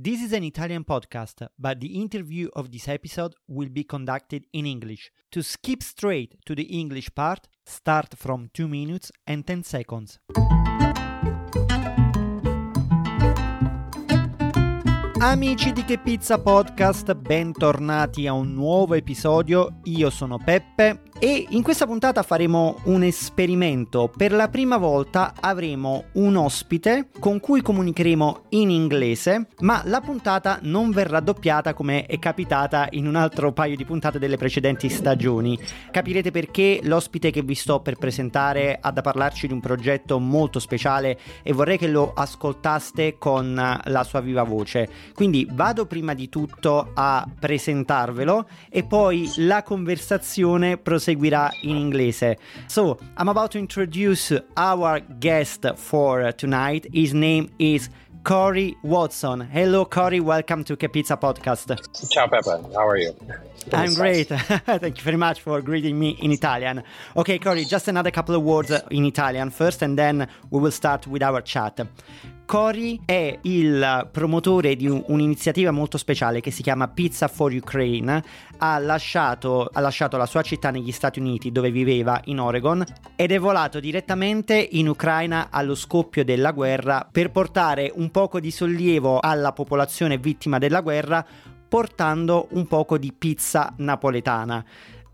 This is an Italian podcast, but the interview of this episode will be conducted in English. To skip straight to the English part, start from 2 minutes and 10 seconds. Amici di Che Pizza Podcast, bentornati a un nuovo episodio. Io sono Peppe e in questa puntata faremo un esperimento. Per la prima volta avremo un ospite con cui comunicheremo in inglese, ma la puntata non verrà doppiata come è capitata in un altro paio di puntate delle precedenti stagioni. Capirete perché l'ospite che vi sto per presentare ha da parlarci di un progetto molto speciale e vorrei che lo ascoltaste con la sua viva voce. Quindi vado prima di tutto a presentarvelo e poi la conversazione prosegue seguirà in inglese. So, I'm about to introduce our guest for tonight. His name is Corey Watson. Hello, Corey. Welcome to Che Pizza Podcast. Ciao, Peppa. How are you? I'm great. Thank you very much for greeting me in Italian. Okay, Corey, just another couple of words in Italian first, and then we will start with our chat. Cory è il promotore di un, un'iniziativa molto speciale che si chiama Pizza for Ukraine. Ha lasciato, ha lasciato la sua città negli Stati Uniti dove viveva in Oregon ed è volato direttamente in Ucraina allo scoppio della guerra per portare un poco di sollievo alla popolazione vittima della guerra portando un poco di pizza napoletana.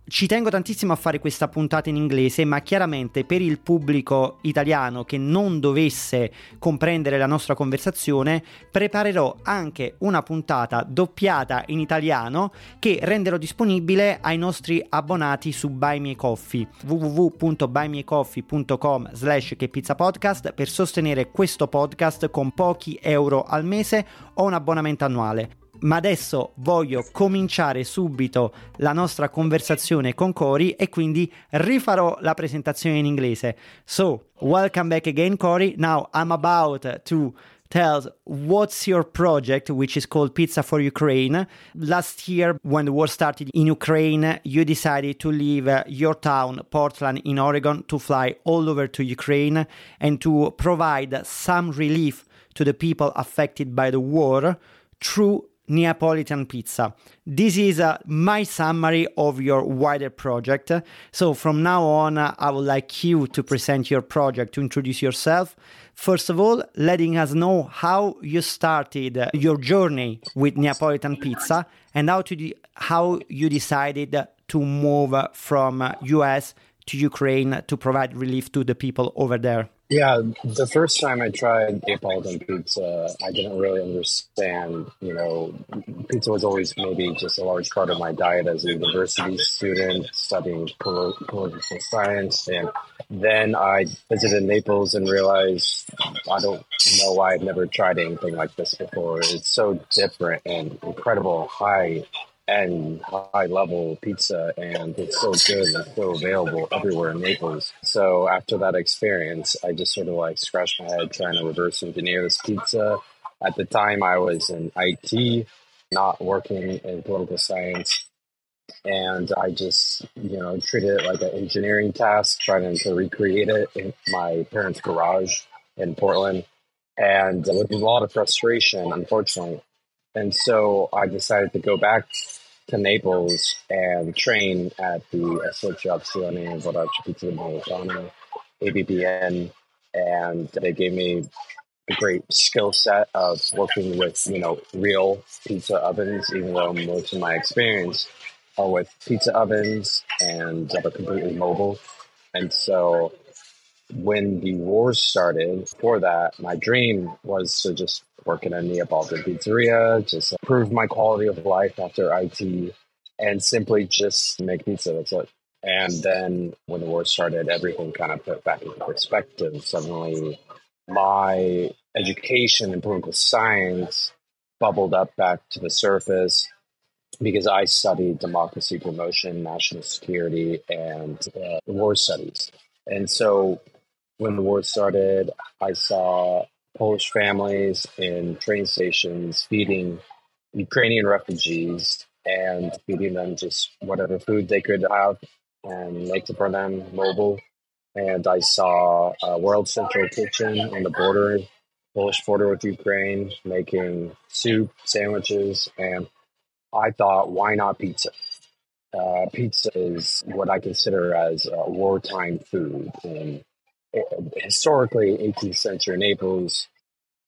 Ci tengo tantissimo a fare questa puntata in inglese, ma chiaramente per il pubblico italiano che non dovesse comprendere la nostra conversazione, preparerò anche una puntata doppiata in italiano che renderò disponibile ai nostri abbonati su Buy Me Coffee. www.buymecoffee.com slash che pizza podcast per sostenere questo podcast con pochi euro al mese o un abbonamento annuale ma adesso voglio cominciare subito la nostra conversazione con Cory e quindi rifarò la presentazione in inglese. So, welcome back again Cory. Now I'm about to tell what's your project which is called Pizza for Ukraine. Last year when the war started in Ukraine, you decided to leave your town Portland in Oregon to fly all over to Ukraine and to provide some relief to the people affected by the war through Neapolitan pizza. This is uh, my summary of your wider project. So, from now on, uh, I would like you to present your project, to introduce yourself. First of all, letting us know how you started uh, your journey with Neapolitan pizza and how, to de- how you decided to move from US uh, to Ukraine to provide relief to the people over there. Yeah, the first time I tried Neapolitan pizza, I didn't really understand. You know, pizza was always maybe just a large part of my diet as a university student studying political science. And then I visited Naples and realized I don't know why I've never tried anything like this before. It's so different and incredible high and high level pizza and it's so good and so available everywhere in Naples. So after that experience, I just sort of like scratched my head trying to reverse engineer this pizza. At the time I was in IT, not working in political science. And I just, you know, treated it like an engineering task, trying to recreate it in my parents' garage in Portland. And with a lot of frustration, unfortunately, and so I decided to go back to Naples and train at the Associazione Verace Pizza Napoletana, AVPN, and they gave me a great skill set of working with, you know, real pizza ovens, even though most of my experience are with pizza ovens and that are completely mobile. And so when the wars started, before that, my dream was to just work in a Neapolitan pizzeria, just improve my quality of life after IT, and simply just make pizza. That's it. And then when the war started, everything kind of put back into perspective. Suddenly, my education in political science bubbled up back to the surface because I studied democracy promotion, national security, and uh, war studies. And so when the war started, I saw Polish families in train stations feeding Ukrainian refugees and feeding them just whatever food they could have and make it for them mobile. And I saw a World Central Kitchen on the border Polish border with Ukraine, making soup, sandwiches, and I thought, why not pizza? Uh, pizza is what I consider as wartime food. And historically, 18th century Naples,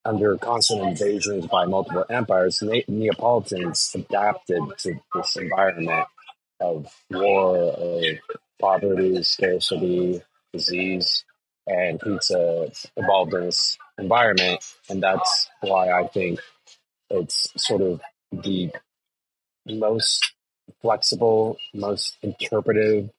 under constant invasions by multiple empires, Ne- Neapolitans adapted to this environment of war, of poverty, scarcity, disease, and pizza evolved in this environment. And that's why I think it's sort of the most flexible, most interpretive,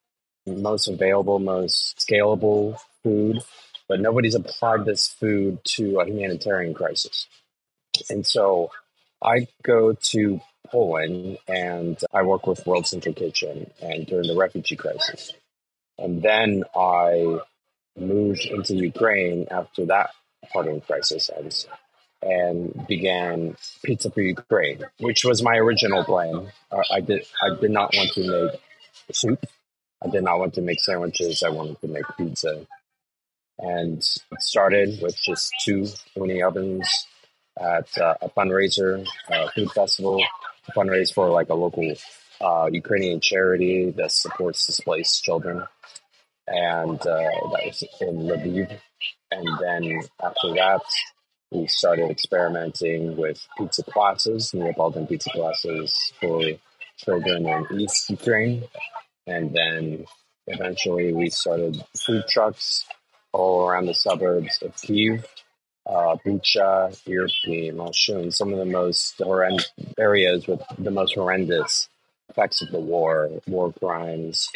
most available, most scalable food, but nobody's applied this food to a humanitarian crisis. And so I go to Poland and I work with World Central Kitchen and during the refugee crisis. And then I moved into Ukraine after that part of the crisis ends and began Pizza for Ukraine, which was my original plan. I did I did not want to make soup. I did not want to make sandwiches. I wanted to make pizza, and started with just two mini ovens at uh, a fundraiser, uh, food festival, to fundraise for like a local uh, Ukrainian charity that supports displaced children, and uh, that was in Lviv. And then after that, we started experimenting with pizza classes, Neapolitan pizza classes for children in East Ukraine. And then eventually we started food trucks all around the suburbs of Kiev, uh, Bucha, Irpin, Moshchun, some of the most horrendous areas with the most horrendous effects of the war, war crimes,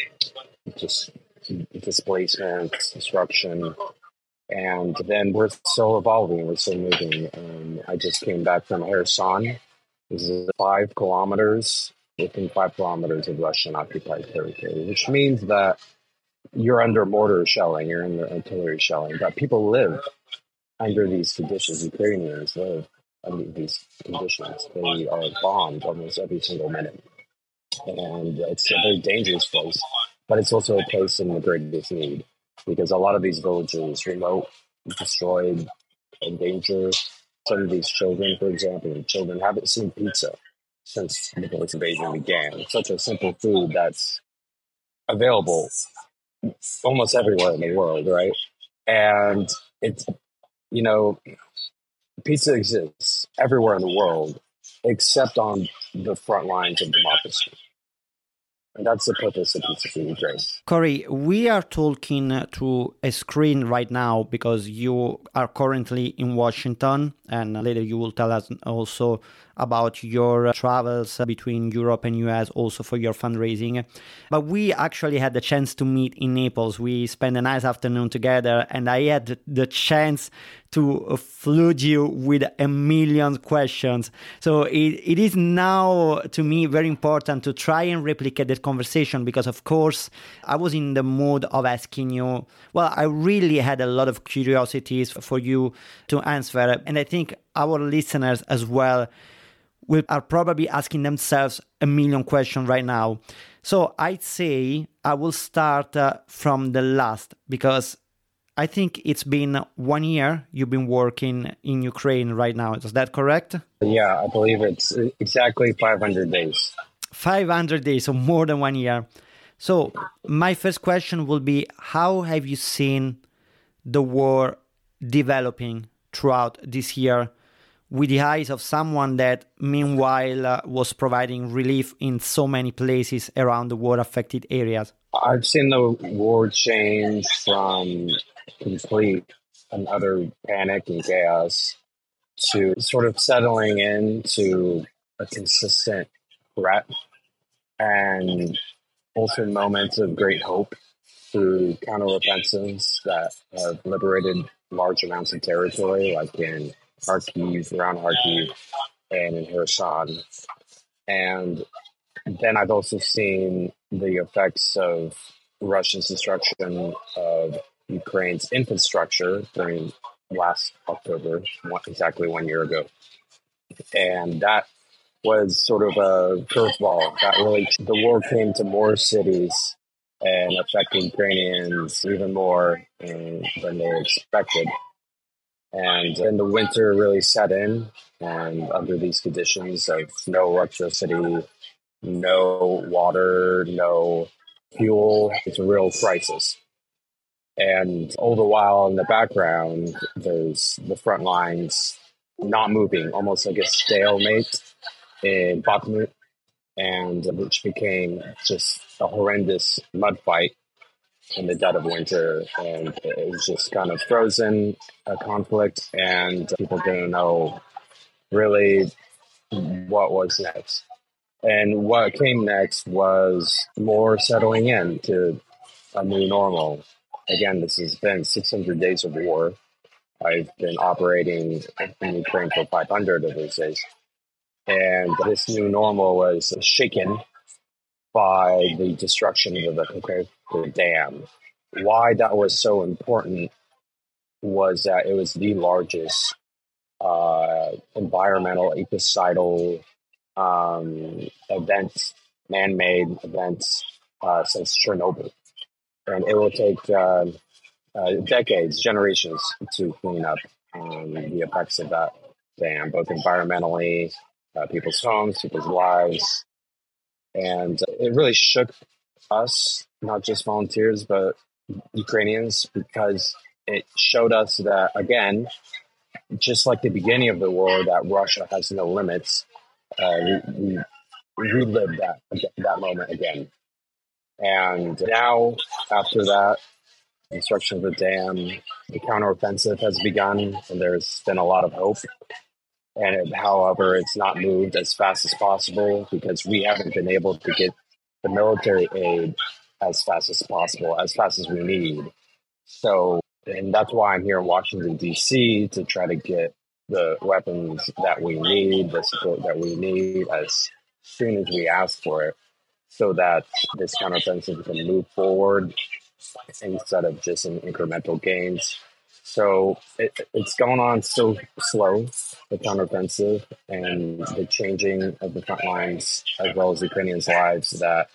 just displacement, disruption. And then we're still evolving, we're still moving. Um, I just came back from Kherson. This is five kilometers within five kilometers of Russian occupied territory, which means that you're under mortar shelling, you're under artillery shelling, but people live under these conditions. Ukrainians live under these conditions. They are bombed almost every single minute. And it's a very dangerous place, but it's also a place in the greatest need because a lot of these villages remote, destroyed, endangered. Some of these children, for example, children haven't seen pizza since the police invasion began. It's such a simple food that's available almost everywhere in the world, right? And it's, you know, pizza exists everywhere in the world except on the front lines of democracy. And that's the purpose of Pizza for Ukraine. Corey, we are talking to a screen right now because you are currently in Washington, and later you will tell us also about your uh, travels uh, between Europe and US, also for your fundraising. But we actually had the chance to meet in Naples. We spent a nice afternoon together, and I had the chance to uh, flood you with a million questions. So it, it is now to me very important to try and replicate that conversation because, of course, I was in the mood of asking you. Well, I really had a lot of curiosities for you to answer, and I think our listeners as well will are probably asking themselves a million questions right now. So I'd say I will start uh, from the last because I think it's been one year you've been working in Ukraine right now. Is that correct? Yeah, I believe it's exactly 500 days. 500 days, so more than one year. So, my first question will be How have you seen the war developing throughout this year with the eyes of someone that, meanwhile, uh, was providing relief in so many places around the war affected areas? I've seen the war change from complete and utter panic and chaos to sort of settling into a consistent threat and also moments of great hope through counteroffensives that have liberated large amounts of territory, like in Kharkiv, around Kharkiv, and in Kherson. And then I've also seen the effects of Russia's destruction of Ukraine's infrastructure during last October, exactly one year ago. And that was sort of a curveball. That really, the war came to more cities and affected Ukrainians even more than they expected. And then the winter really set in. And under these conditions of no electricity, no water, no fuel, it's a real crisis. And all the while in the background, there's the front lines not moving, almost like a stalemate in Bakhmut, and which became just a horrendous mud fight in the dead of winter. And it was just kind of frozen, a conflict, and people didn't know really what was next. And what came next was more settling in to a new normal again, this has been 600 days of war. I've been operating in Ukraine for 500 of those days. And this new normal was shaken by the destruction of the, the dam. Why that was so important was that it was the largest uh, environmental, ecocidal um, event, man made event uh, since Chernobyl and it will take uh, uh, decades, generations to clean up um, the effects of that dam, both environmentally, uh, people's homes, people's lives, and it really shook us, not just volunteers, but Ukrainians, because it showed us that again, just like the beginning of the war, that Russia has no limits. Uh, we, we relived that that moment again. And now, after that, construction of the dam, the counteroffensive has begun, and there's been a lot of hope. And it, however, it's not moved as fast as possible because we haven't been able to get the military aid as fast as possible, as fast as we need. So, and that's why I'm here in Washington, D.C. to try to get the weapons that we need, the support that we need as soon as we ask for it so that this counteroffensive can move forward instead of just in incremental gains. So it, it's going on so slow, the counteroffensive and the changing of the front lines as well as Ukrainians' lives that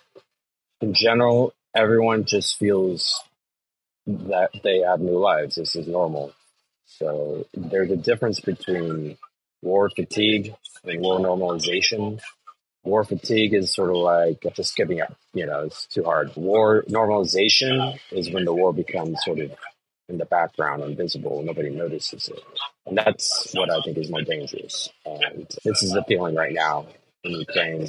in general, everyone just feels that they have new lives. This is normal. So there's a difference between war fatigue and war normalization war fatigue is sort of like just giving up. You know, it's too hard. War normalization is when the war becomes sort of in the background, invisible, nobody notices it. And that's what I think is more dangerous. And this is the feeling right now in Ukraine.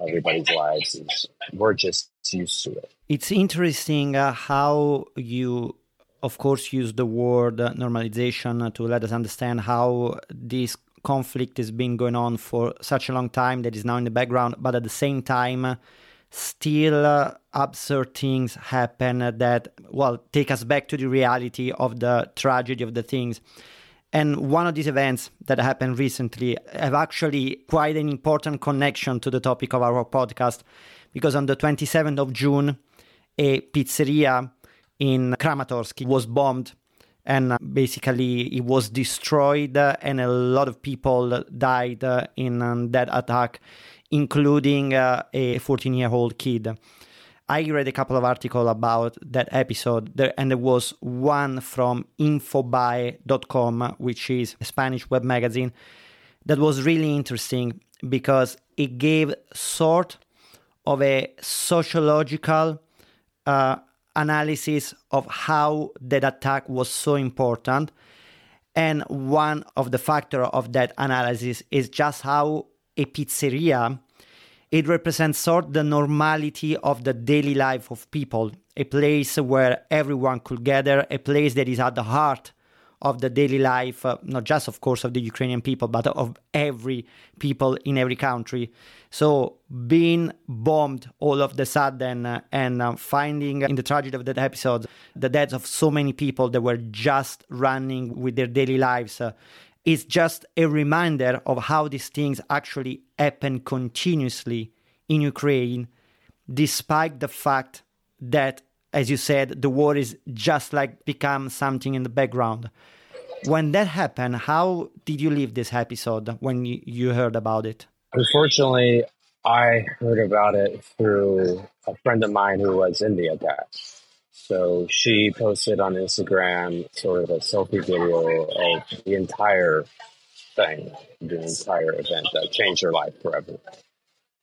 Everybody's lives is we're just used to it. It's interesting uh, how you of course, use the word normalization to let us understand how this conflict has been going on for such a long time that is now in the background, but at the same time, still uh, absurd things happen that, well, take us back to the reality of the tragedy of the things. And one of these events that happened recently have actually quite an important connection to the topic of our podcast because on the 27th of June, a pizzeria in Kramatorsk was bombed and uh, basically it was destroyed and a lot of people died uh, in um, that attack including uh, a 14 year old kid. I read a couple of articles about that episode. And there was one from infobae.com which is a spanish web magazine that was really interesting because it gave sort of a sociological uh, analysis of how that attack was so important. And one of the factor of that analysis is just how a pizzeria it represents sort of the normality of the daily life of people, a place where everyone could gather, a place that is at the heart of the daily life, uh, not just, of course, of the Ukrainian people, but of every people in every country. So being bombed all of the sudden uh, and uh, finding in the tragedy of that episode the deaths of so many people that were just running with their daily lives uh, is just a reminder of how these things actually happen continuously in Ukraine, despite the fact that as you said, the war is just like become something in the background. When that happened, how did you leave this episode when you, you heard about it? Unfortunately, I heard about it through a friend of mine who was in the attack. So she posted on Instagram sort of a selfie video of the entire thing, the entire event that changed her life forever.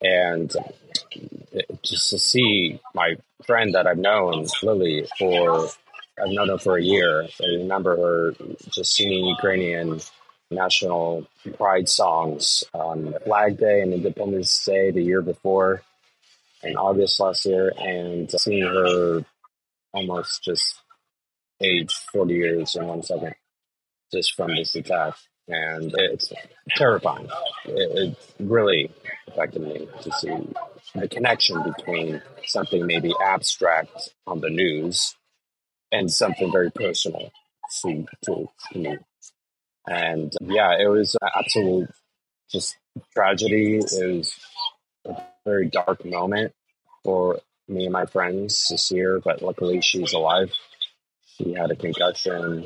And just to see my friend that I've known, Lily, for I've known her for a year. I remember her just singing Ukrainian national pride songs on Flag Day and Independence Day the year before in August last year, and seeing her almost just age 40 years in one second just from this attack. And it's terrifying. It, it really me to see the connection between something maybe abstract on the news and something very personal to, to, me. And yeah, it was absolute just tragedy. It was a very dark moment for me and my friends this year, but luckily she's alive. She had a concussion.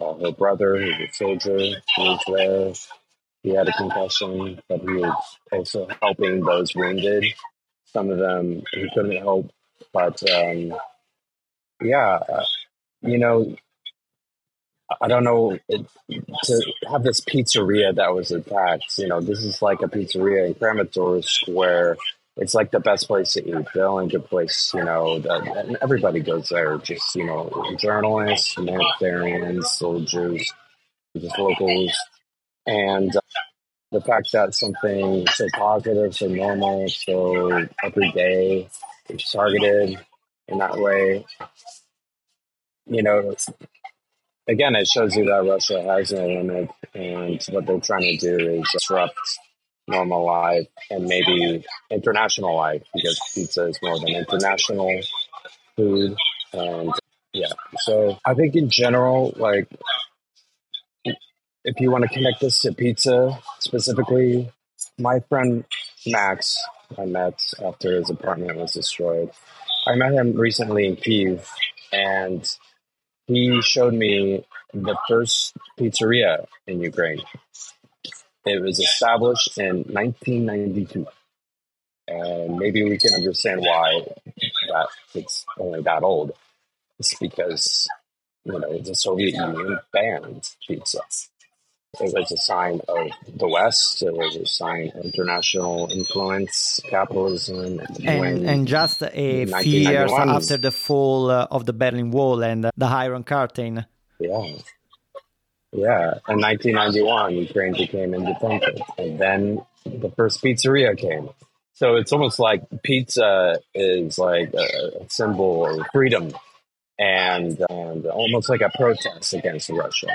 Uh, her brother, who's a soldier, he was there. He had a concussion, but he was also helping those wounded. Some of them he couldn't help, but um, yeah, uh, you know, I don't know it, to have this pizzeria that was attacked. You know, this is like a pizzeria in Kramatorsk where it's like the best place to eat, the only good place, you know, that everybody goes there. Just, you know, journalists, humanitarians, soldiers, just locals. And uh, the fact that something so positive, so normal, so every day is targeted in that way, you know, again, it shows you that Russia has no limit, and what they're trying to do is disrupt normal life and maybe international life because pizza is more than international food. And yeah, so I think in general, like if you want to connect this to pizza specifically, my friend Max, I met after his apartment was destroyed. I met him recently in Kiev, and he showed me the first pizzeria in Ukraine. It was established in 1992. And maybe we can understand why that it's only that old. It's because, you know, the Soviet Union banned pizza. It was a sign of the West. It was a sign of international influence, capitalism. And, and just a few years after the fall uh, of the Berlin Wall and the Iron Curtain. Yeah. Yeah, in 1991, Ukraine became independent, and then the first pizzeria came. So it's almost like pizza is like a symbol of freedom, and and almost like a protest against Russia.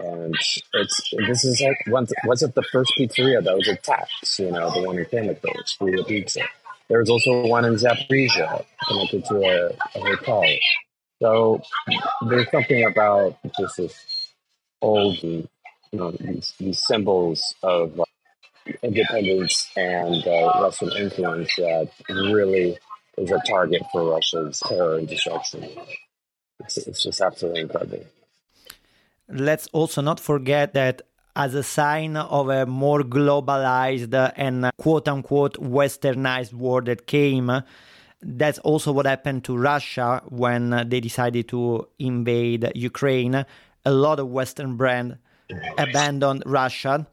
And it's this is like once was it the first pizzeria that was attacked? You know, the one in Kramatorsk, Ria Pizza. There was also one in Zaporizhia connected to a, a hotel. So there's something about just this old, you know, these, these symbols of uh, independence and uh, Russian influence that really is a target for Russia's terror and destruction. It's, it's just absolutely incredible. Let's also not forget that as a sign of a more globalized and quote unquote westernized world that came, that's also what happened to Russia when they decided to invade Ukraine a lot of Western brands abandoned Russia.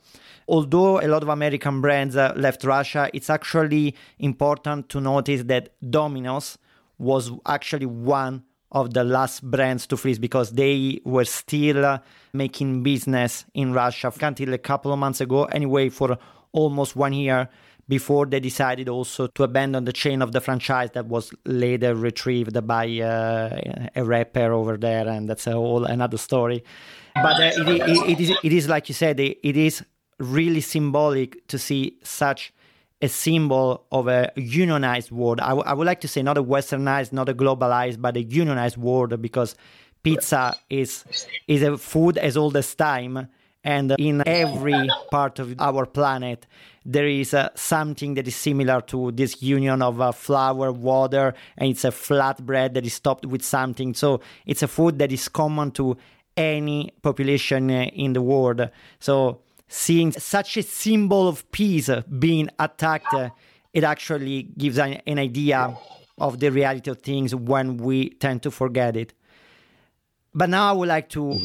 Although a lot of American brands uh, left Russia, it's actually important to notice that Domino's was actually one of the last brands to freeze because they were still making business in Russia until a couple of months ago. Anyway, for almost one year before they decided also to abandon the chain of the franchise that was later retrieved by uh, a rapper over there, and that's a whole another story. But uh, it, it, it is it is like you said, it, it is really symbolic to see such a symbol of a unionized world. I, w- I would like to say not a westernized, not a globalized, but a unionized world because pizza is is a food as old as time and in every part of our planet there is uh, something that is similar to this union of uh, flour water and it's a flat bread that is topped with something so it's a food that is common to any population uh, in the world so seeing such a symbol of peace being attacked it actually gives an, an idea of the reality of things when we tend to forget it. But now I would like to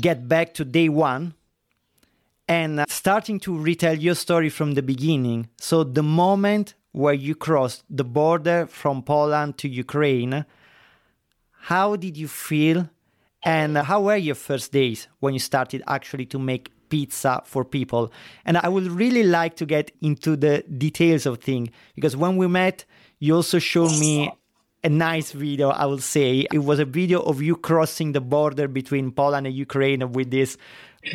get back to day one and starting to retell your story from the beginning. So, the moment where you crossed the border from Poland to Ukraine, how did you feel? And how were your first days when you started actually to make pizza for people? And I would really like to get into the details of things because when we met, you also showed me a nice video, I would say. It was a video of you crossing the border between Poland and Ukraine with this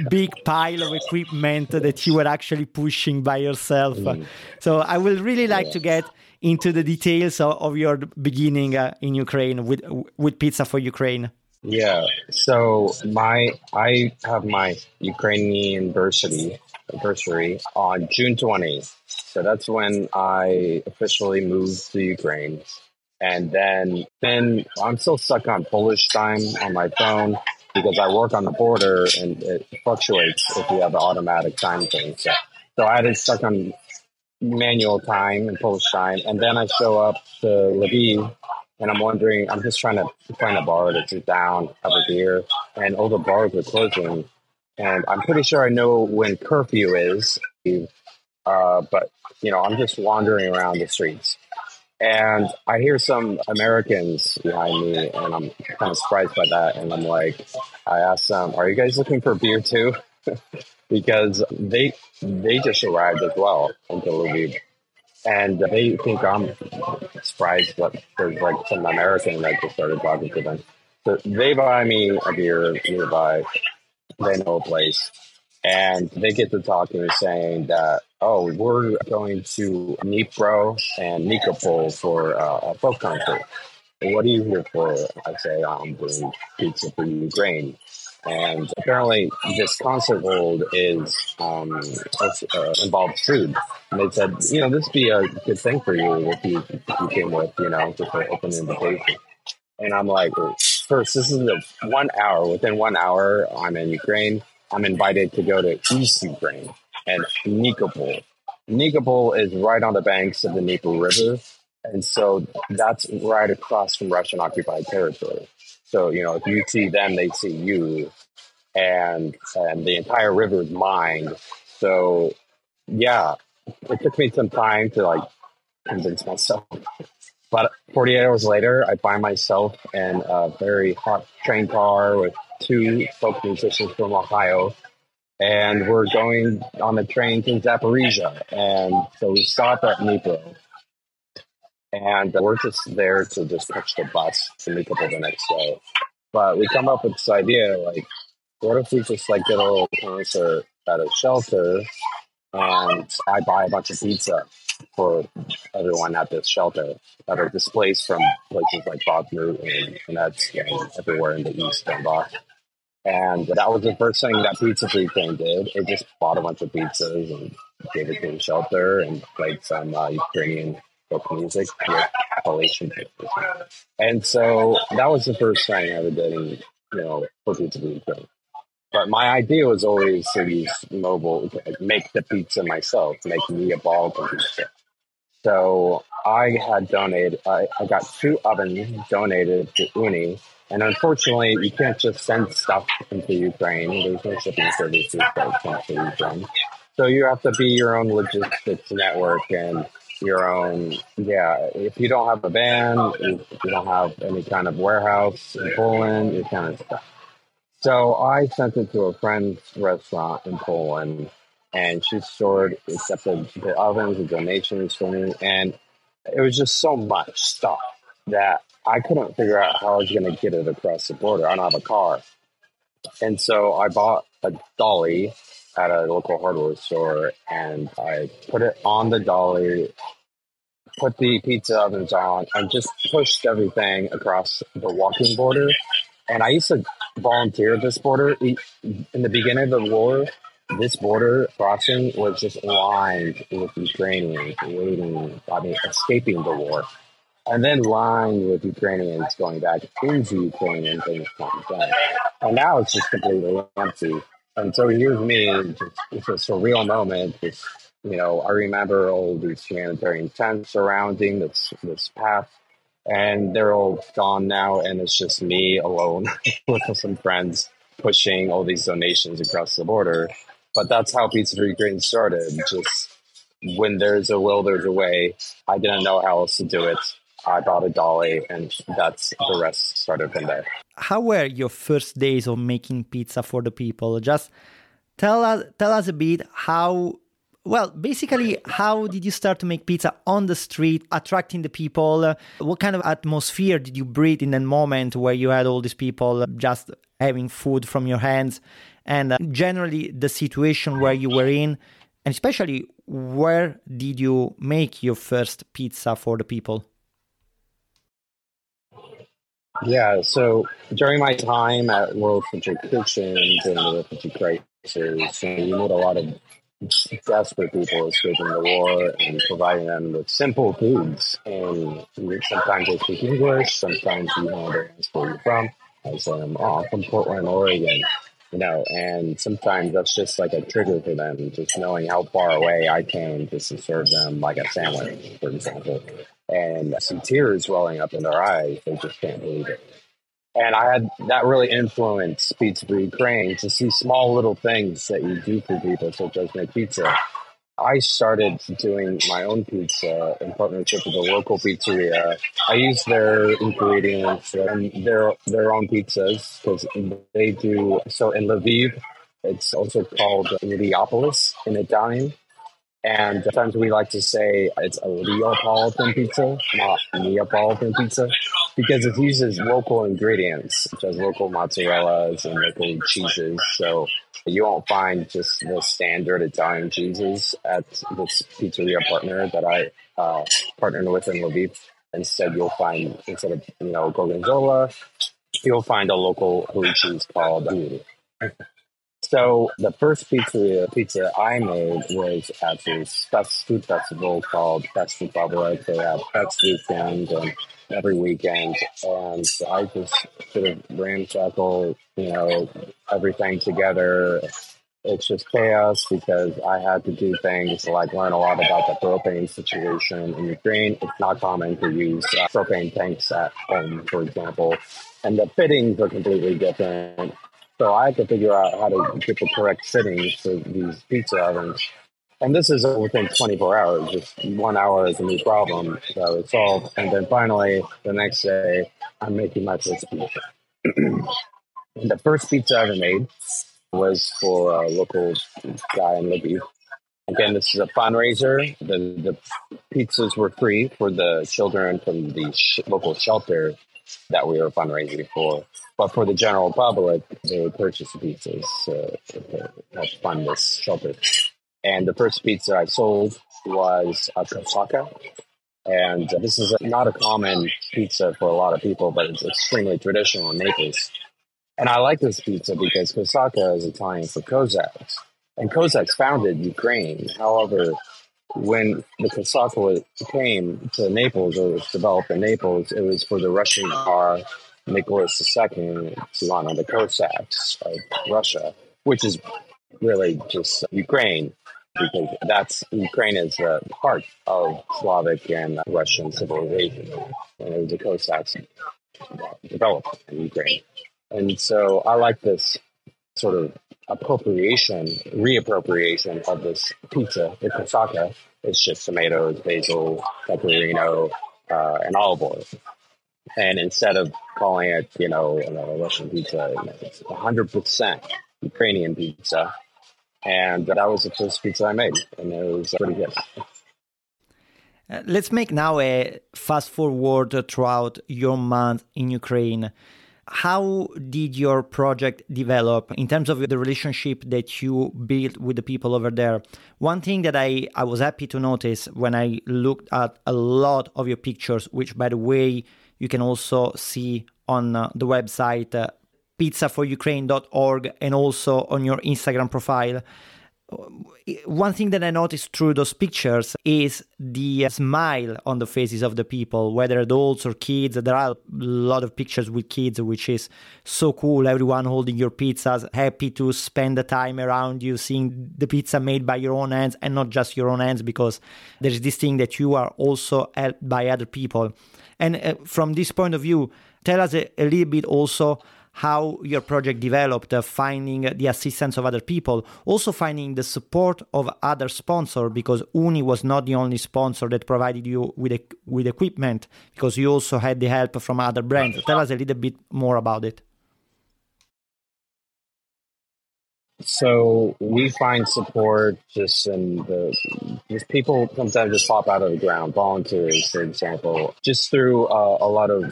big pile of equipment that you were actually pushing by yourself. Mm. So I will really like yeah. to get into the details of, of your beginning uh, in Ukraine with with Pizza for Ukraine. Yeah. So my I have my Ukrainian anniversary anniversary on June 20th. So that's when I officially moved to Ukraine. And then then I'm still stuck on Polish time on my phone because I work on the border and it fluctuates if you have an automatic time thing. So, so I had it stuck on manual time and Polish time, and then I show up to Lviv, and I'm wondering, I'm just trying to find a bar to sit down, have a beer, and all the bars are closing, and I'm pretty sure I know when curfew is, uh, but you know, I'm just wandering around the streets. And I hear some Americans behind me, and I'm kind of surprised by that. And I'm like, I asked them, "Are you guys looking for beer too?" because they they just arrived as well into Lviv, and they think I'm surprised that there's like some American that just started talking to them. So they buy me a beer nearby. They know a place, and they get to talking, saying that, oh, we're going to Dnipro and Nikopol for uh, a folk concert. What are you here for? I say, I'm doing pizza for Ukraine. And apparently, this concert hold is um, uh, involves food. And they said, you know, this be a good thing for you if you, if you came with, you know, just an open invitation. And I'm like, first, this is a one hour. Within one hour, I'm in Ukraine. I'm invited to go to East Ukraine and Nikopol. Nikopol is right on the banks of the Dnieper River. And so that's right across from Russian occupied territory. So, you know, if you see them, they see you. And and the entire river is mined. So yeah, it took me some time to like convince myself. But 48 hours later, I find myself in a very hot train car with two folk musicians from Ohio, and we're going on the train to Zaporizhia. And so we stop at Dnipro, and we're just there to just catch the bus to meet up the next day. But we come up with this idea, like, what if we just like get a little concert at a shelter, and I buy a bunch of pizza for everyone at this shelter that are displaced from places like Bakhmut and Donetsk and everywhere in the east Donbass. And that was the first thing that Pizza Free thing did. It just bought a bunch of pizzas and gave it to the shelter and played some uh, Ukrainian folk music with Appalachian. And so that was the first thing I ever did, in, you know, for Pizza Train. But my idea was always to use mobile, make the pizza myself, make me a ball pizza. So I had donated, I, I got two ovens donated to Ooni and unfortunately, you can't just send stuff into Ukraine. There's no shipping services that come to Ukraine. So you have to be your own logistics network and your own, yeah. If you don't have a van, if you don't have any kind of warehouse in Poland, you kind of stuff. So I sent it to a friend's restaurant in Poland, and she stored accepted the ovens, the donations for me, and it was just so much stuff that I couldn't figure out how I was going to get it across the border. I don't have a car. And so I bought a dolly at a local hardware store and I put it on the dolly, put the pizza ovens on, and just pushed everything across the walking border. And I used to volunteer this border. In the beginning of the war, this border crossing was just lined with Ukrainians waiting, I mean, escaping the war and then lined with Ukrainians going back into Ukraine and things like that. And now it's just completely empty. And so here's me, just, it's a surreal moment. It's, you know, I remember all these humanitarian tents surrounding this this path, and they're all gone now, and it's just me alone with some friends pushing all these donations across the border. But that's how Pizza for Ukraine started. Just when there's a will, there's a way. I didn't know how else to do it. I bought a dolly, and that's the rest started from there. How were your first days of making pizza for the people? Just tell us tell us a bit how well, basically, how did you start to make pizza on the street, attracting the people? What kind of atmosphere did you breathe in that moment where you had all these people just having food from your hands? And uh, generally, the situation where you were in, and especially where did you make your first pizza for the people? Yeah, so during my time at World Central Kitchen during the refugee crisis, you, know, you meet a lot of desperate people escaping the war and providing them with simple foods. And sometimes they speak English, sometimes you know they ask where you're from. I say I'm oh, from Portland, Oregon. You know, and sometimes that's just like a trigger for them, just knowing how far away I came just to serve them like a sandwich, for example. And some tears welling up in their eyes. They just can't believe it. And I had that really influenced Pizza for Ukraine to see small little things that you do for people, such as make pizza. I started doing my own pizza in partnership with a local pizzeria. I use their ingredients and their their own pizzas because they do so in Lviv. It's also called Neapolis in Italian. And sometimes we like to say it's a Neapolitan pizza, not Neapolitan pizza, because it uses local ingredients, such as local mozzarella's and local cheeses. So you won't find just the standard Italian cheeses at this pizzeria partner that I uh, partnered with in Lviv. Instead, you'll find, instead of, you know, Gorgonzola, you'll find a local blue cheese called So the first pizza pizza I made was at this food festival called Fest Republic. They have Fest Weekend and every weekend, and I just sort of ramshackle, you know, everything together. It's just chaos because I had to do things to, like learn a lot about the propane situation in Ukraine. It's not common to use uh, propane tanks at home, for example, and the fittings are completely different so I had to figure out how to get the correct settings for these pizza ovens. And this is within 24 hours. Just one hour is a new problem. So it's solved. And then finally, the next day, I'm making my first pizza. the first pizza I ever made was for a local guy in Lviv. Again, this is a fundraiser. The, the pizzas were free for the children from the sh- local shelter that we were fundraising for. But for the general public, they would purchase the pizzas uh, to help fund this shelter. And the first pizza I sold was a Cosacca. And this is not a common pizza for a lot of people, but it's extremely traditional in Naples. And I like this pizza because Cosacca is Italian for Cossacks. And Cossacks founded Ukraine. However, when the Cosacca came to Naples or was developed in Naples, it was for the Russian Tsar Nicholas II to honor the Cossacks of Russia, which is really just Ukraine, because that's Ukraine is the heart of Slavic and Russian civilization, and it was the Cossacks developed in Ukraine. And so I like this sort of appropriation, reappropriation of this pizza, the Cosacca. It's just tomatoes, basil, pecorino, uh, and olive oil. And instead of calling it, you know, a Russian pizza, it's 100% Ukrainian pizza. And that was the first pizza I made, and it was pretty good. Uh, let's make now a fast forward throughout your month in Ukraine. How did your project develop in terms of the relationship that you built with the people over there? One thing that I, I was happy to notice when I looked at a lot of your pictures, which by the way, you can also see on uh, the website uh, pizzaforukraine.org and also on your Instagram profile. One thing that I noticed through those pictures is the smile on the faces of the people, whether adults or kids. There are a lot of pictures with kids, which is so cool. Everyone holding your pizzas, happy to spend the time around you, seeing the pizza made by your own hands and not just your own hands, because there's this thing that you are also helped by other people. And uh, from this point of view, tell us a, a little bit also how your project developed, uh, finding the assistance of other people, also finding the support of other sponsors because Ooni was not the only sponsor that provided you with with equipment because you also had the help from other brands. Tell us a little bit more about it. So we find support just in the just people sometimes just pop out of the ground, volunteers, for example, just through uh, a lot of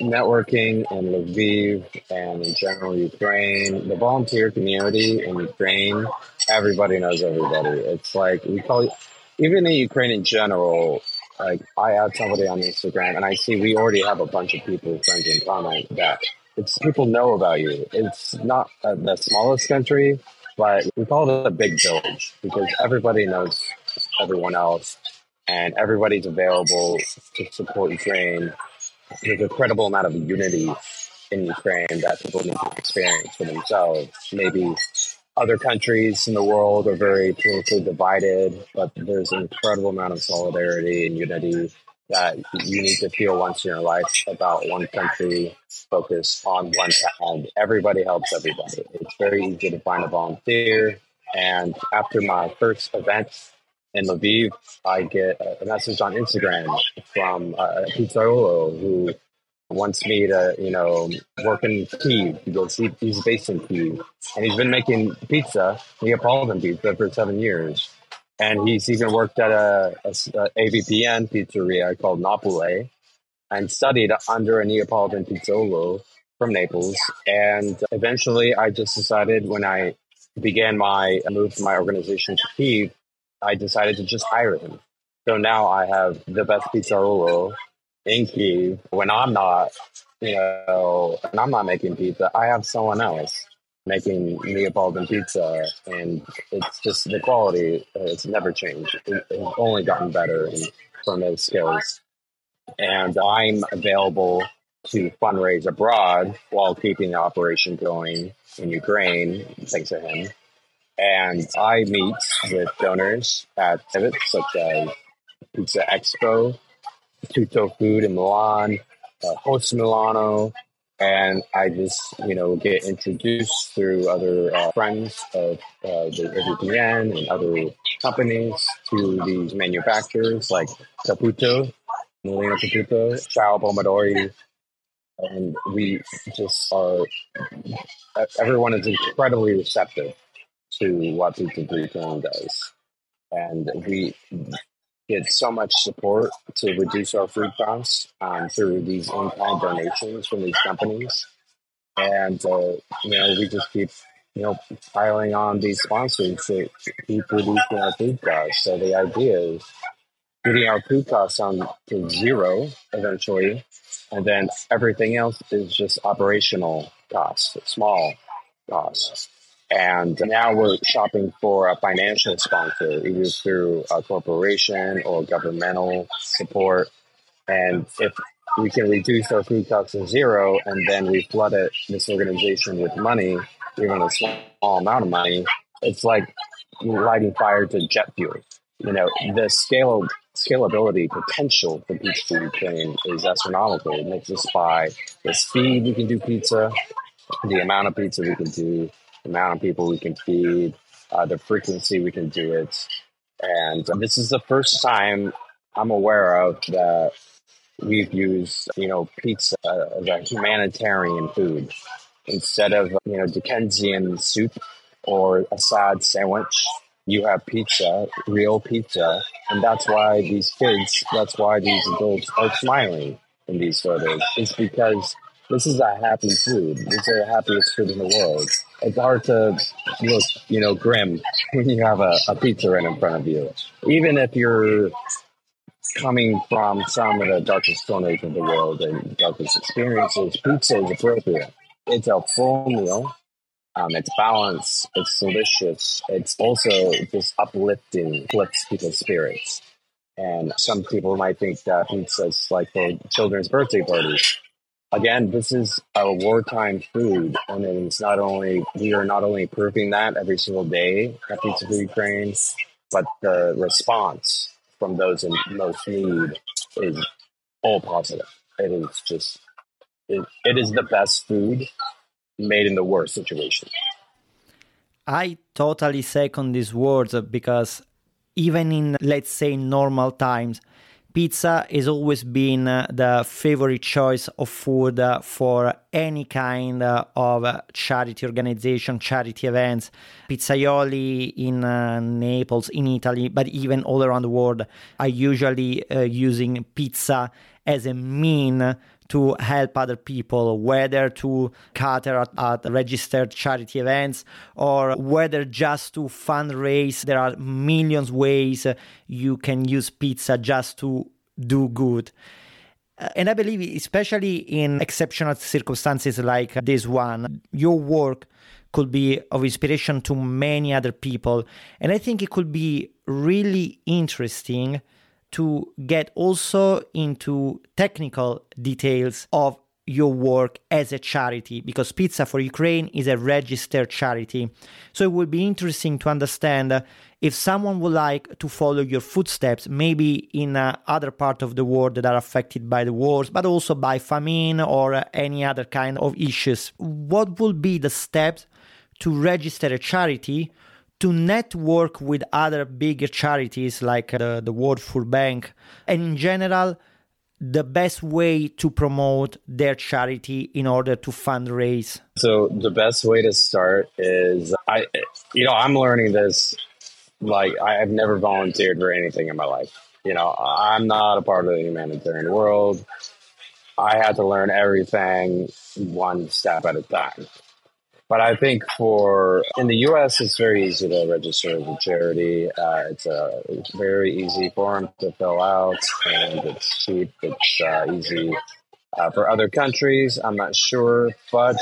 networking in Lviv and in general Ukraine. The volunteer community in Ukraine, everybody knows everybody. It's like we call it, even in Ukraine in general. Like I add somebody on Instagram and I see we already have a bunch of people friends in common that it's people know about you. It's not the smallest country, but we call it a big village because everybody knows everyone else and everybody's available to support Ukraine. There's a credible amount of unity in Ukraine that people need to experience for themselves. Maybe other countries in the world are very politically divided, but there's an incredible amount of solidarity and unity that you need to feel once in your life about one country, focus on one and everybody helps everybody. It's very easy to find a volunteer. And after my first event in Lviv, I get a message on Instagram from a pizzaiolo who wants me to, you know, work in Kiev because he, he's based in Kiev and he's been making pizza, Neapolitan pizza, for seven years and he's even worked at a, a, a AVPN pizzeria called Napoli and studied under a Neapolitan pizzaiolo from Naples. And eventually, I just decided when I began my move from my organization to Kiev, I decided to just hire him. So now I have the best pizzaiolo in Kiev. When I'm not, you know, and I'm not making pizza, I have someone else making Neapolitan pizza, and it's just the quality has never changed. It, it's only gotten better from those skills. And I'm available to fundraise abroad while keeping the operation going in Ukraine, thanks to him. And I meet with donors at events such as Pizza Expo, Tutto Food in Milan, uh, Host Milano, and I just you know get introduced through other uh, friends of uh, the AVPN and other companies to these manufacturers like Caputo, Molino Caputo, Ciao Pomodori, and we just are. Everyone is incredibly receptive to what Pizza Britain does, and we get so much support to reduce our food costs um, through these in-kind donations from these companies. And, uh, you know, we just keep, you know, piling on these sponsors to keep reducing our food costs. So the idea is getting our food costs on to zero eventually. And then everything else is just operational costs, small costs. And now we're shopping for a financial sponsor, either through a corporation or governmental support. And if we can reduce our food costs to zero and then we flood it, this organization with money, even a small amount of money, it's like lighting fire to jet fuel. You know, the scale scalability potential for Pizza for Ukraine is astronomical. It makes us by the speed we can do pizza, the amount of pizza we can do, the amount of people we can feed, uh, the frequency we can do it. And this is the first time I'm aware of that we've used, you know, pizza as a humanitarian food instead of, you know, Dickensian soup or a sad sandwich. You have pizza, real pizza, and that's why these kids, that's why these adults are smiling in these photos. It's because this is a happy food. This is the happiest food in the world. It's hard to look, you know, grim when you have a, a pizza right in front of you. Even if you're coming from some of the darkest corners of the world and darkest experiences, pizza is appropriate. It's a full meal. Um, it's balanced. It's delicious. It's also just uplifting, lifts people's spirits. And some people might think that pizza is like for children's birthday parties again, this is a wartime food, and it's not only we are not only proving that every single day Pizza for Ukraine, but the response from those in most need is all positive. it is just it, it is the best food made in the worst situation. I totally second these words uh, because even in let's say normal times pizza has always been uh, the favorite choice of food uh, for any kind uh, of charity organization, charity events. Pizzaioli in Naples, in Italy, but even all around the world are usually using pizza as a mean to help other people, whether to cater at, at, registered charity events or whether just to fundraise. There are millions ways you can use pizza just to do good. Uh, and I believe, especially in exceptional circumstances like this one, your work could be of inspiration to many other people. And I think it could be really interesting to get also into technical details of your work as a charity because Pizza for Ukraine is a registered charity. So it would be interesting to understand if someone would like to follow your footsteps, maybe in uh, other part of the world that are affected by the wars, but also by famine or uh, any other kind of issues. What would be the steps to register a charity to network with other bigger charities like uh, the World Food Bank, and in general, the best way to promote their charity in order to fundraise? So the best way to start is I, you know, I'm learning this. Like I have never volunteered for anything in my life. You know, I'm not a part of the humanitarian world. I had to learn everything one step at a time. But I think for in the U.S., it's very easy to register as a charity. Uh, it's a very easy form to fill out, and it's cheap. It's uh, easy uh, for other countries. I'm not sure, but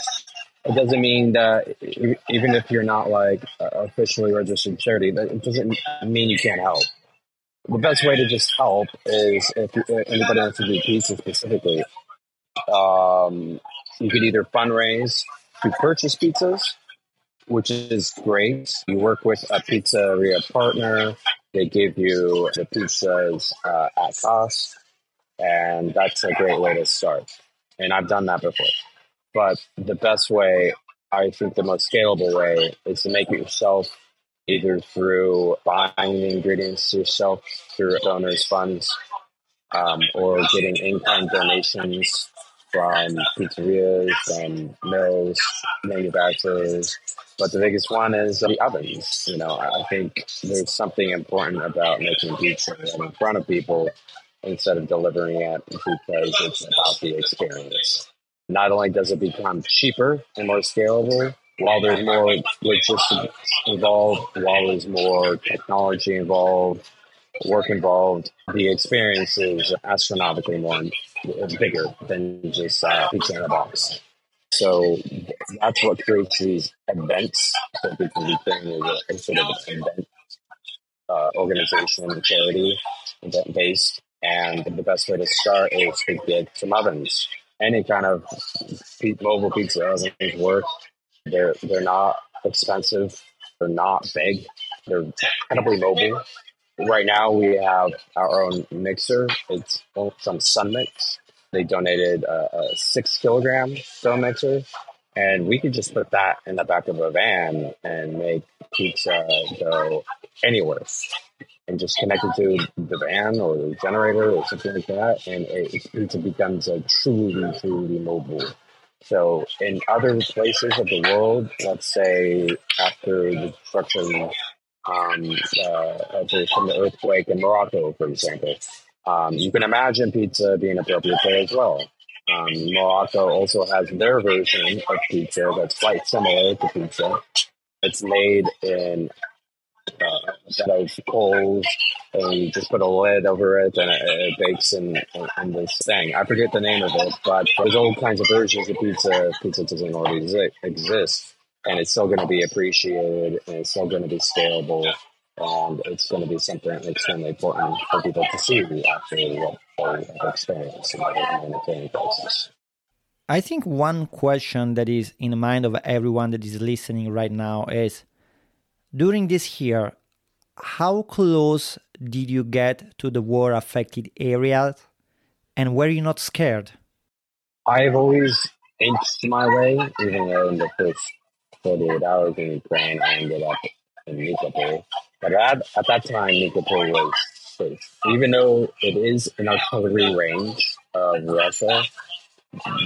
it doesn't mean that even if you're not like officially registered charity, that it doesn't mean you can't help. The best way to just help is if anybody wants to do pizza specifically, um, you could either fundraise to purchase pizzas, which is great. You work with a pizzeria partner, they give you the pizzas uh, at cost, and that's a great way to start. And I've done that before. But the best way, I think the most scalable way, is to make it yourself, either through buying the ingredients yourself through donors' funds um, or getting in kind donations from pizzerias, from mills, manufacturers. But the biggest one is the ovens. You know, I think there's something important about making pizza in front of people instead of delivering it because it's about the experience. Not only does it become cheaper and more scalable, while there's more logistics involved, while there's more technology involved, work involved, the experience is astronomically more bigger than just uh, pizza in a box. So that's what creates these events. that So Pizza Ukraine is a, sort of an event uh, organization, charity, event based. And the best way to start is to get some ovens. Any kind of mobile pizza ovens work. They're they're not expensive. They're not big. They're incredibly mobile right now we have our own mixer. It's from Sunmix. They donated a, a six kilogram dough mixer, and we could just put that in the back of a van and make pizza dough anywhere, and just connect it to the van or the generator or something like that, and it, pizza becomes a truly, truly mobile. So in other places of the world, let's say after the destruction um, uh, from the earthquake in Morocco, for example. Um, you can imagine pizza being appropriate there as well. Um, Morocco also has their version of pizza that's quite similar to pizza. It's made in uh, a bed of coals, and you just put a lid over it, and it, it bakes in, in, in, this thing. I forget the name of it, but there's all kinds of versions of pizza. Pizza doesn't already exist and it's still going to be appreciated and it's still going to be scalable and it's going to be something extremely important for people to see after what they have experienced in the humanitarian crisis. I think one question that is in the mind of everyone that is listening right now is during this year, how close did you get to the war affected areas and were you not scared? I've always inched my way, even though in the first 48 hours in Ukraine, I ended up in Nikopol. But at, at that time, Nikopol was safe. Even though it is an artillery range of Russia,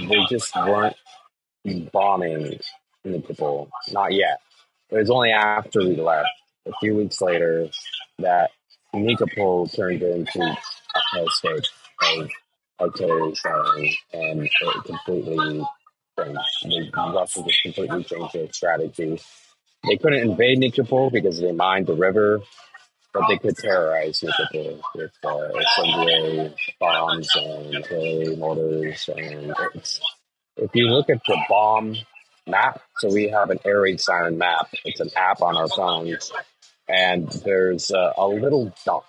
they just weren't bombing Nikopol. Not yet. It was only after we left, a few weeks later, that Nikopol turned into a state of artillery firing, and it completely changed. The Russians just completely changed their strategy. They couldn't invade Nikopol because they mined the river, but they could terrorize Nikopol with uh, incendiary bombs and artillery mortars. And if you look at the bomb map, so we have an air raid siren map. It's an app on our phones, and there's a, a little dot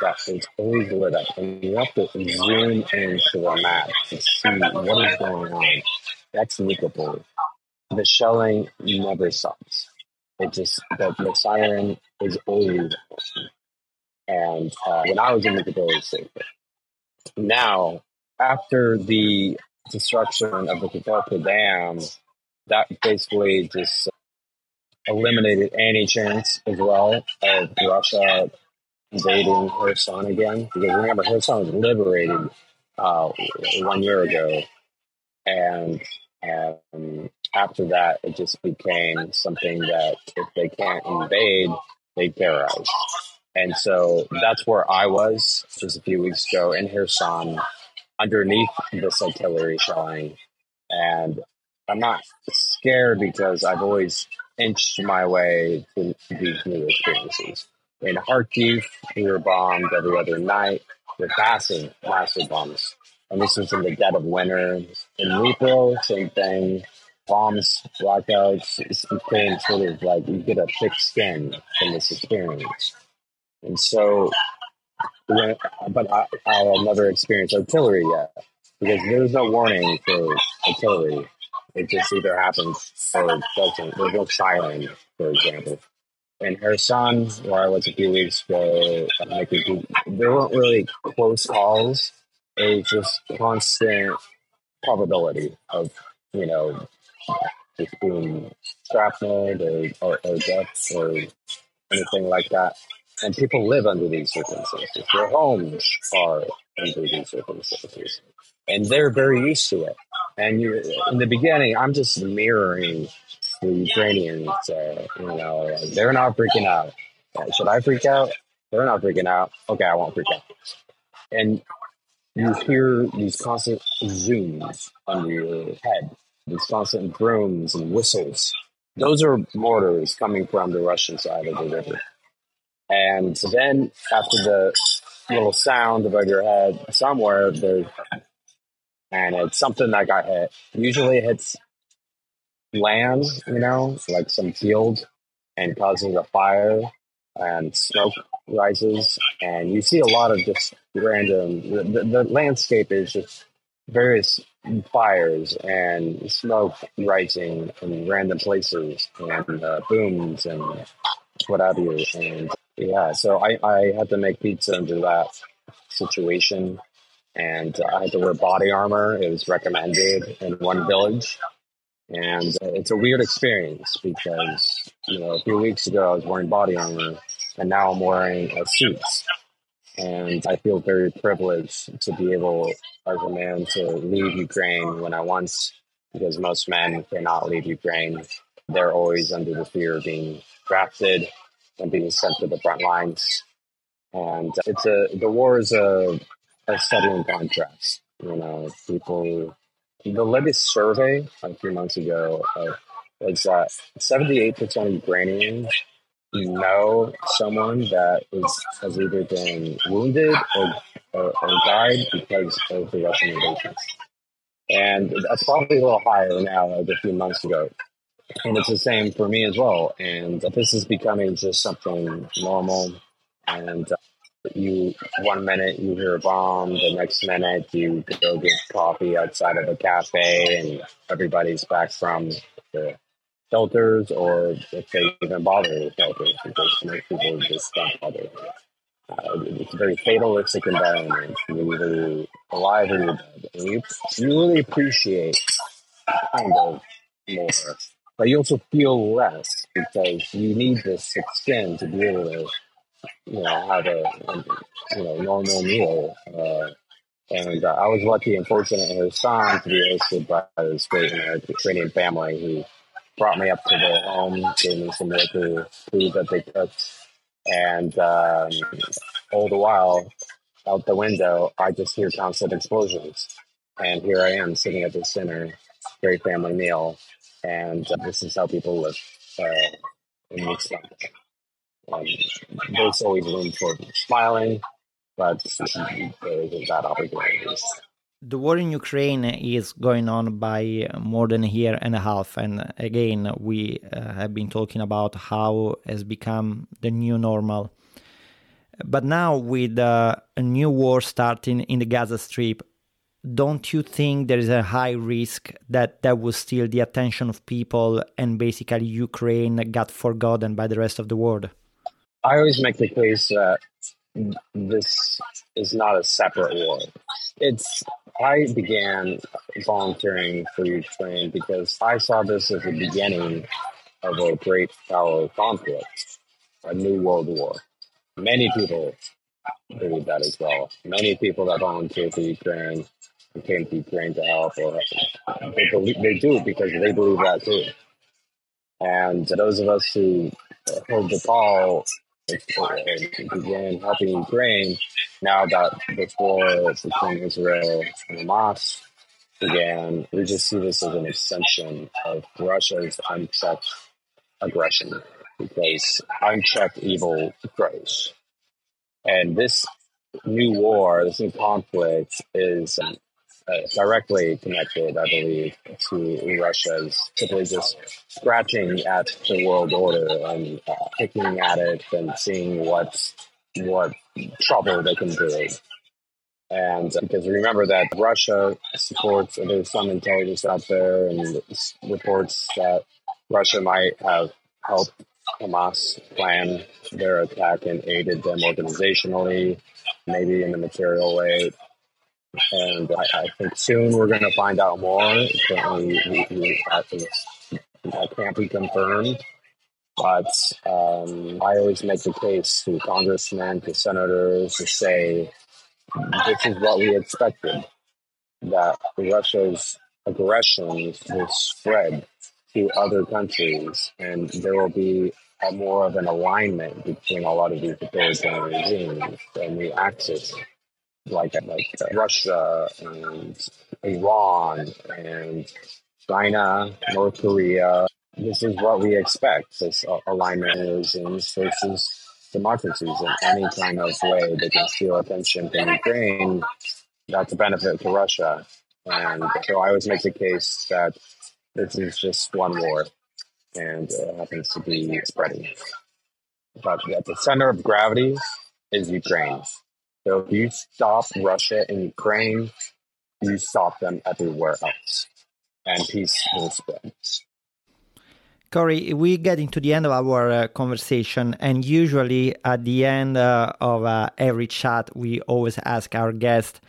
that is always lit up, and you have to zoom into the map to see what is going on. That's Nikopol. The shelling never stops. It just the, the siren is always. And uh, when I was in Nikopol, it was safer. Now, after the destruction of the Kakhovka Dam, that basically just eliminated any chance as well of Russia invading Kherson again. Because remember, Kherson was liberated uh, one year ago, and um, after that, it just became something that if they can't invade, they terrorize. And so that's where I was just a few weeks ago in Kherson, underneath this artillery shelling, and I'm not scared because I've always inched my way to these new experiences. In Kharkiv, we were bombed every other night with massive, massive bombs. And this was in the dead of winter. In Dnipro, same thing. Bombs, blackouts. It became sort of like you get a thick skin from this experience. And so, when, but I, I'll never experienced artillery yet because there's no warning for artillery. It just either happens or it doesn't. There's no siren, for example. In Kherson, where I was a few weeks ago, there weren't really close calls. Was just constant probability of, you know, just being shrapnel or, or, or death or anything like that. And people live under these circumstances. Their homes are under these circumstances. And they're very used to it. And you, in the beginning, I'm just mirroring the Ukrainians. Uh, you know, they're not freaking out. Should I freak out? They're not freaking out. Okay, I won't freak out. And you hear these constant zooms under your head, these constant drums and whistles. Those are mortars coming from the Russian side of the river. And then after the little sound above your head, somewhere there's and it's something that got hit. Usually it hits land, you know, like some field and causes a fire and smoke rises. And you see a lot of just random, the, the, landscape is just various fires and smoke rising in random places and uh, booms and what have you. And yeah, so I, I had to make pizza under that situation and I had to wear body armor. It was recommended in one village. And it's a weird experience because, you know, a few weeks ago I was wearing body armor and now I'm wearing a suit. And I feel very privileged to be able, as a man, to leave Ukraine when I once, because most men cannot leave Ukraine. They're always under the fear of being drafted and being sent to the front lines. And it's a, the war is a, a studying contrast. You know, people, the latest survey a few months ago uh, was that 78% of Ukrainians know someone that is, has either been wounded or, or, or died because of the Russian invasion. And that's probably a little higher now than a few months ago. And it's the same for me as well. And this is becoming just something normal. And uh, you one minute you hear a bomb, the next minute you go get coffee outside of a cafe, and everybody's back from the shelters, or if they even bother with shelters, because most people just don't bother. Uh, it's a very fatalistic environment. You either alive or you're dead. And you, you really appreciate kind of more. But you also feel less because you need this thick skin to be able to, you know, have a, a you know normal meal. Uh, and uh, I was lucky and fortunate in Busan to be hosted by this great Ukrainian family who brought me up to their home, gave me some local food that they cooked, and um, all the while, out the window, I just hear constant explosions. And here I am sitting at this dinner, great family meal, and uh, this is how people live uh, in Mixland. Um, there's always room for smiling, but there isn't that opportunity. The war in Ukraine is going on by more than a year and a half, and again, we uh, have been talking about how has become the new normal. But now, with uh, a new war starting in the Gaza Strip, don't you think there is a high risk that that will steal the attention of people and basically Ukraine got forgotten by the rest of the world? I always make the case that this is not a separate war. It's I began volunteering for Ukraine because I saw this as the beginning of a great power conflict, a new world war. Many people believe that as well. Many people that volunteer for Ukraine and came to Ukraine to help, or they believe they do because they believe that too. And those of us who hold the call began helping Ukraine, now that war between Israel and Hamas began, we just see this as an extension of Russia's unchecked aggression because unchecked evil grows. And this new war, this new conflict is directly connected, I believe, to Russia's simply just scratching at the world order and uh, picking at it and seeing what what trouble they can do. And uh, because remember that Russia supports, there's some intelligence out there and reports that Russia might have helped Hamas plan their attack and aided them organizationally, maybe in a material way and I, I, think soon we're going to find out more. Certainly, we, we, that can't be confirmed. But um, I always make the case to congressmen, to senators, to say this is what we expected that Russia's aggression will spread to other countries, and there will be a more of an alignment between a lot of these authoritarian regimes and the axis like like uh, Russia and Iran and China, North Korea. This is what we expect. This alignment is in versus democracies in any kind of way they can steal attention from Ukraine. That's a benefit to Russia. And so I always make the case that this is just one war and it happens to be spreading. But at the center of gravity is Ukraine. So if you stop Russia and Ukraine, you stop them everywhere else, and peace will spread. Corey, we're getting to the end of our uh, conversation, and usually at the end uh, of uh, every chat, we always ask our guest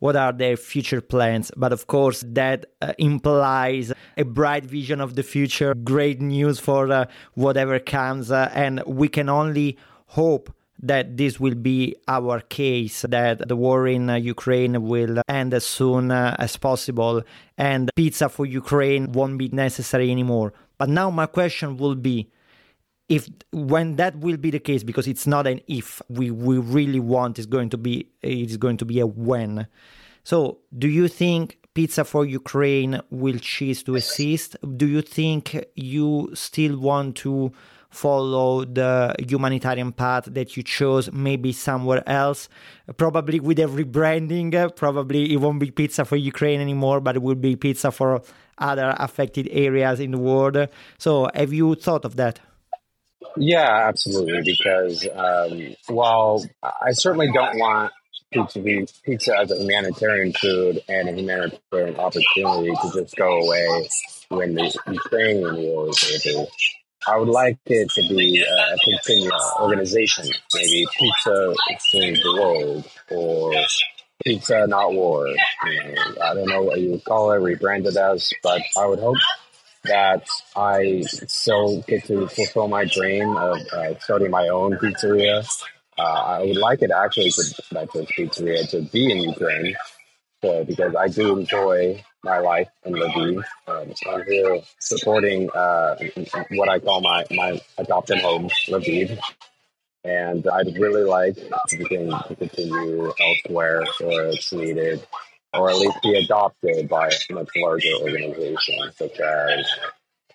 what are their future plans. But of course, that uh, implies a bright vision of the future, great news for uh, whatever comes, uh, and we can only hope that this will be our case, that the war in uh, Ukraine will end as soon uh, as possible and pizza for Ukraine won't be necessary anymore. But now my question will be if when that will be the case because it's not an if we, we really want is going to be it is going to be a when. So do you think Pizza for Ukraine will cease to exist? Do you think you still want to follow the humanitarian path that you chose maybe somewhere else. Probably with a rebranding probably it won't be pizza for ukraine anymore but it will be pizza for other affected areas in the world. So have you thought of that? Yeah absolutely because um, while i certainly don't want pizza, to be, pizza as a humanitarian food and a humanitarian opportunity to just go away when the Ukrainian war is over. I would like it to be a continuous organization, maybe Pizza Change the World or pizza, not war. I don't know what you would call it, rebranded as, but I would hope that I still get to fulfill my dream of uh, starting my own pizzeria. Uh, I would like it actually to my first pizzeria to be in Ukraine, so, because I do enjoy my life in Lviv. Um, I'm here supporting uh, what I call my, my adopted home, Lviv. And I'd really like to continue elsewhere where it's needed, or at least be adopted by a much larger organization, such as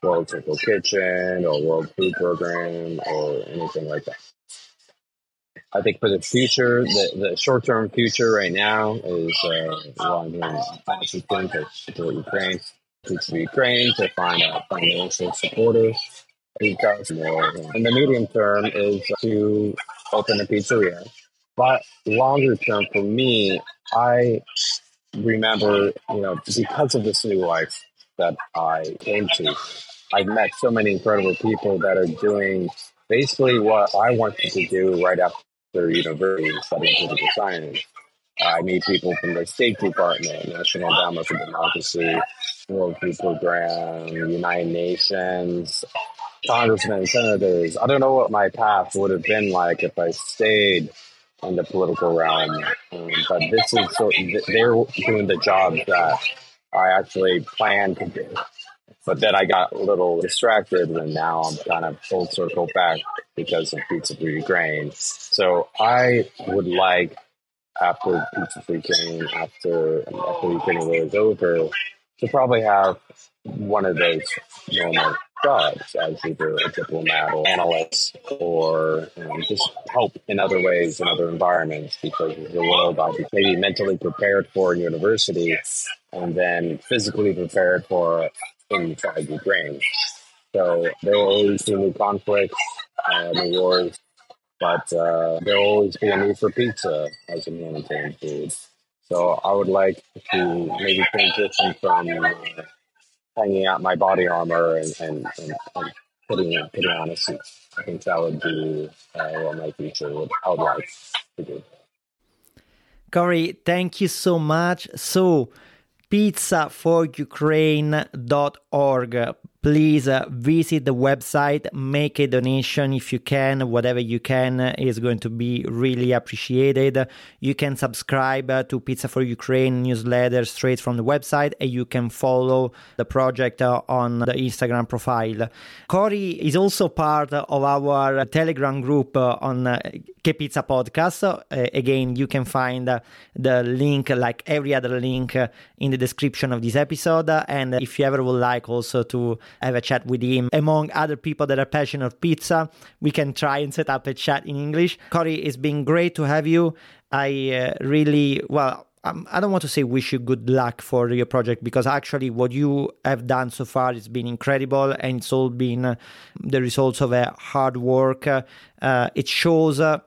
World Central Kitchen or World Food Program or anything like that. I think for the future, the, the short term future right now is uh, I'm doing Washington to support Ukraine, to Ukraine to find financial supporter who does more. And the medium term is to open a pizzeria. But longer term for me, I remember, you know, because of this new life that I came to, I've met so many incredible people that are doing basically what I wanted to do right after university studying political science. I meet people from the State Department, National Endowment for Democracy, World Food Program, United Nations, congressmen, senators. I don't know what my path would have been like if I stayed in the political realm. Um, but this is so they're doing the job that I actually planned to do. But then I got a little distracted, and now I'm kind of full circle back because of Pizza for Ukraine. So I would like, after Pizza for Ukraine, after after Ukraine is over, to probably have one of those normal jobs as either a diplomat or analyst or um, just help in other ways in other environments because the world I'll be maybe mentally prepared for in university and then physically prepared for inside Ukraine. So there will always be new conflicts, uh, new wars, but uh, there will always be a need for pizza as a humanitarian food. So I would like to maybe transition from uh, hanging out my body armor and, and, and, and putting, putting on a suit. I think that would be uh, what my future would, I would like to do. Corey, thank you so much. So, pizzaforukraine.org please uh, visit the website, make a donation if you can. Whatever you can is going to be really appreciated. You can subscribe uh, to Pizza for Ukraine newsletter straight from the website, and you can follow the project uh, on the Instagram profile. Corey is also part of our Telegram group uh, on uh, Pizza Podcast. Uh, again, you can find uh, the link, like every other link, in the description of this episode. And if you ever would like also to have a chat with him. Among other people that are passionate of pizza, we can try and set up a chat in English. Corey, it's been great to have you. I uh, really, well, um, I don't want to say wish you good luck for your project because actually what you have done so far has been incredible and it's all been uh, the results of a hard work. Uh, it shows uh,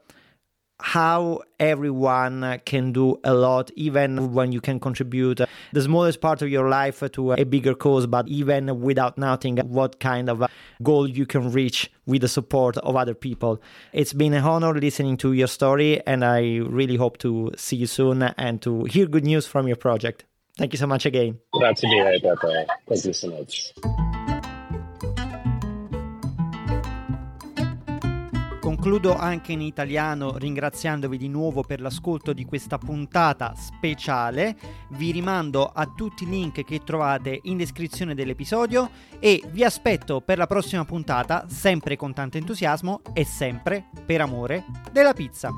how everyone can do a lot, even when you can contribute the smallest part of your life to a bigger cause, but even without nothing, what kind of goal you can reach with the support of other people. It's been an honor listening to your story, and I really hope to see you soon and to hear good news from your project. Thank you so much again. Thank you so much. Concludo anche in italiano ringraziandovi di nuovo per l'ascolto di questa puntata speciale. Vi rimando a tutti i link che trovate in descrizione dell'episodio e vi aspetto per la prossima puntata, sempre con tanto entusiasmo e sempre per amore della pizza.